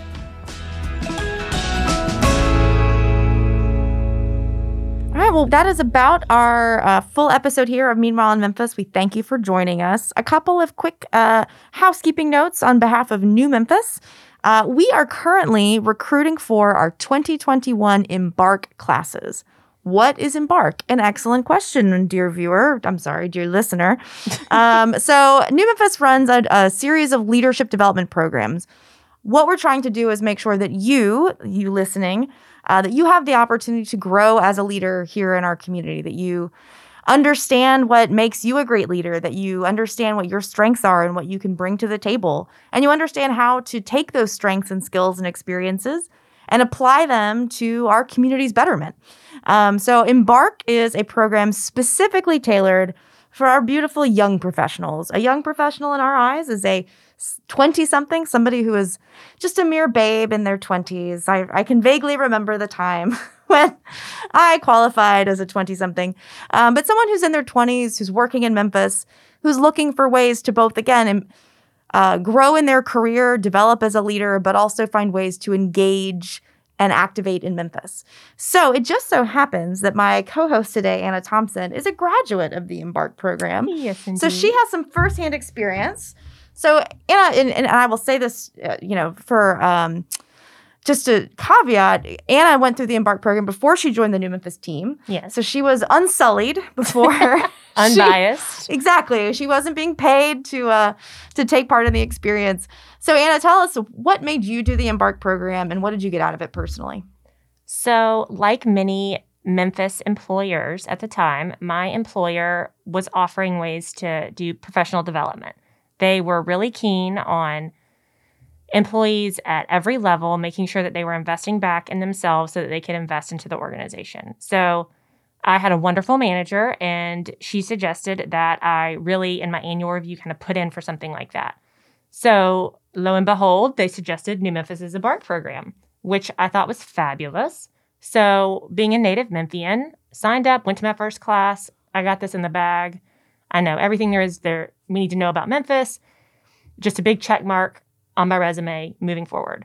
Right, well, that is about our uh, full episode here of Meanwhile in Memphis. We thank you for joining us. A couple of quick uh, housekeeping notes on behalf of New Memphis. Uh, we are currently recruiting for our 2021 Embark classes. What is Embark? An excellent question, dear viewer. I'm sorry, dear listener. Um, so, New Memphis runs a, a series of leadership development programs. What we're trying to do is make sure that you, you listening, uh, that you have the opportunity to grow as a leader here in our community, that you understand what makes you a great leader, that you understand what your strengths are and what you can bring to the table, and you understand how to take those strengths and skills and experiences and apply them to our community's betterment. Um, so, Embark is a program specifically tailored for our beautiful young professionals. A young professional in our eyes is a 20 something, somebody who is just a mere babe in their 20s. I, I can vaguely remember the time when I qualified as a 20 something, um, but someone who's in their 20s, who's working in Memphis, who's looking for ways to both, again, uh, grow in their career, develop as a leader, but also find ways to engage and activate in Memphis. So it just so happens that my co-host today, Anna Thompson, is a graduate of the Embark program. Yes, indeed. So she has some firsthand experience. So Anna, and, and I will say this, uh, you know, for um, just a caveat, Anna went through the Embark program before she joined the New Memphis team. Yes. So she was unsullied before. she- Unbiased. exactly. She wasn't being paid to uh, to take part in the experience. So Anna, tell us what made you do the Embark program and what did you get out of it personally? So, like many Memphis employers at the time, my employer was offering ways to do professional development. They were really keen on employees at every level, making sure that they were investing back in themselves so that they could invest into the organization. So, I had a wonderful manager, and she suggested that I really, in my annual review, kind of put in for something like that. So, lo and behold, they suggested New Memphis's Embark program, which I thought was fabulous. So, being a native Memphian, signed up, went to my first class. I got this in the bag. I know everything there is there we need to know about Memphis. Just a big check mark on my resume moving forward.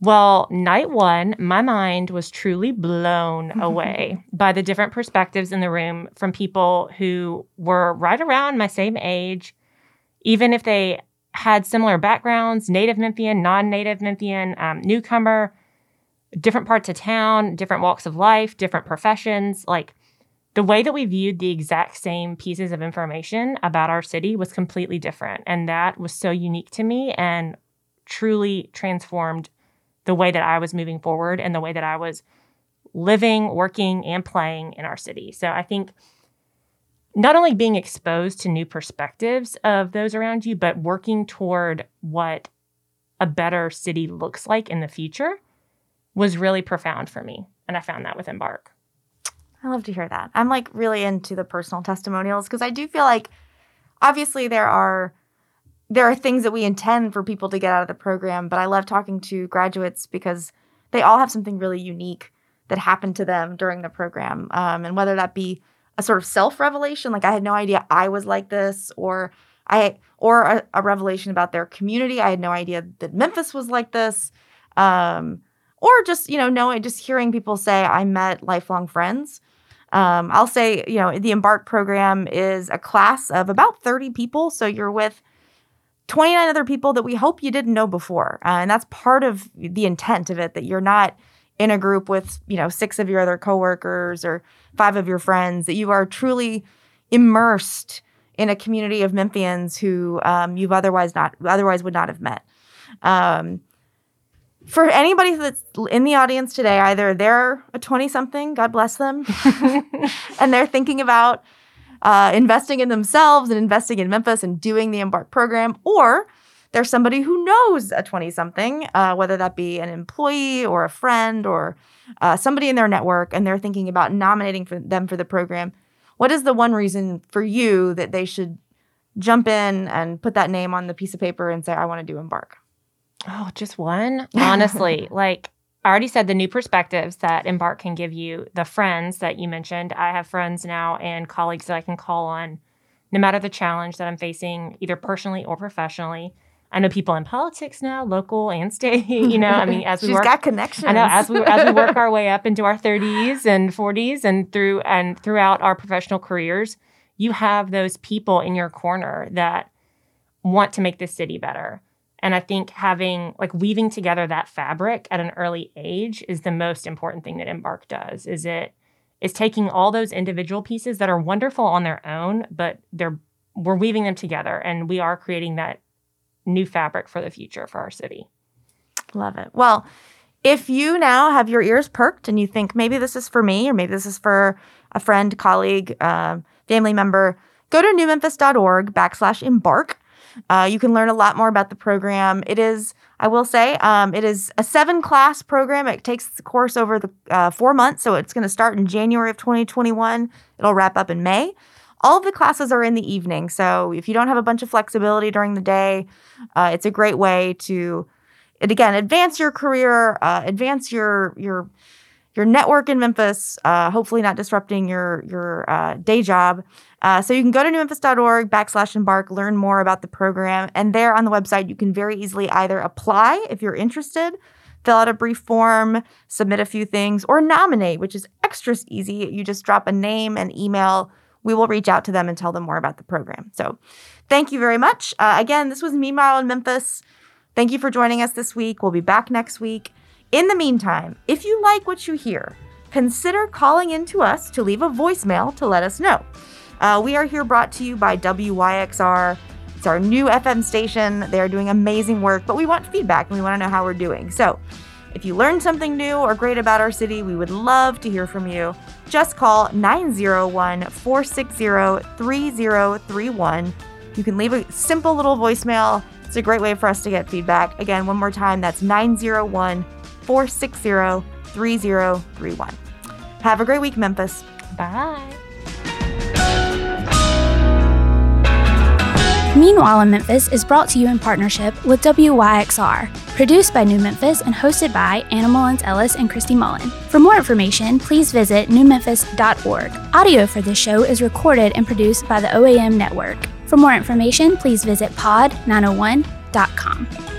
Well, night one, my mind was truly blown away by the different perspectives in the room from people who were right around my same age, even if they had similar backgrounds native Memphian, non native Memphian, um, newcomer, different parts of town, different walks of life, different professions. Like the way that we viewed the exact same pieces of information about our city was completely different. And that was so unique to me and truly transformed the way that I was moving forward and the way that I was living, working, and playing in our city. So I think not only being exposed to new perspectives of those around you, but working toward what a better city looks like in the future was really profound for me. And I found that with Embark. I love to hear that. I'm like really into the personal testimonials because I do feel like obviously there are there are things that we intend for people to get out of the program, but I love talking to graduates because they all have something really unique that happened to them during the program. Um, and whether that be a sort of self revelation, like I had no idea I was like this, or I or a, a, revelation about their community. I had no idea that Memphis was like this. Um, or just, you know, knowing just hearing people say I met lifelong friends. Um, I'll say, you know, the Embark program is a class of about 30 people. So you're with 29 other people that we hope you didn't know before. Uh, and that's part of the intent of it that you're not in a group with, you know, six of your other coworkers or five of your friends, that you are truly immersed in a community of Memphians who um, you've otherwise not otherwise would not have met. Um, for anybody that's in the audience today, either they're a 20 something, God bless them, and they're thinking about uh, investing in themselves and investing in Memphis and doing the Embark program, or there's somebody who knows a 20 something, uh, whether that be an employee or a friend or uh, somebody in their network, and they're thinking about nominating for them for the program, what is the one reason for you that they should jump in and put that name on the piece of paper and say, I want to do Embark? Oh, just one? Honestly, like I already said the new perspectives that Embark can give you, the friends that you mentioned. I have friends now and colleagues that I can call on no matter the challenge that I'm facing, either personally or professionally. I know people in politics now, local and state. You know, I mean, as we She's work, got connections. I know as we as we work our way up into our 30s and 40s and through and throughout our professional careers, you have those people in your corner that want to make this city better. And I think having like weaving together that fabric at an early age is the most important thing that Embark does. Is it is taking all those individual pieces that are wonderful on their own, but they're we're weaving them together and we are creating that new fabric for the future for our city. Love it. Well, if you now have your ears perked and you think maybe this is for me or maybe this is for a friend, colleague, uh, family member, go to newmemphis.org backslash embark uh, you can learn a lot more about the program. It is, I will say, um, it is a seven class program. It takes the course over the uh, four months. So it's going to start in January of 2021. It'll wrap up in May. All of the classes are in the evening. So if you don't have a bunch of flexibility during the day, uh, it's a great way to, again, advance your career, uh, advance your, your, your network in Memphis, uh, hopefully not disrupting your your uh, day job. Uh, so you can go to newmemphis.org backslash embark, learn more about the program, and there on the website you can very easily either apply if you're interested, fill out a brief form, submit a few things, or nominate, which is extra easy. You just drop a name and email. We will reach out to them and tell them more about the program. So thank you very much. Uh, again, this was Meanwhile in Memphis. Thank you for joining us this week. We'll be back next week. In the meantime, if you like what you hear, consider calling in to us to leave a voicemail to let us know. Uh, we are here brought to you by WYXR. It's our new FM station. They are doing amazing work, but we want feedback and we want to know how we're doing. So if you learned something new or great about our city, we would love to hear from you. Just call 901 460 3031. You can leave a simple little voicemail. It's a great way for us to get feedback. Again, one more time, that's 901 460 3031. Have a great week, Memphis. Bye. Meanwhile in Memphis is brought to you in partnership with WYXR, produced by New Memphis and hosted by Anna Mullins Ellis and Christy Mullen. For more information, please visit newmemphis.org. Audio for this show is recorded and produced by the OAM Network. For more information, please visit pod901.com.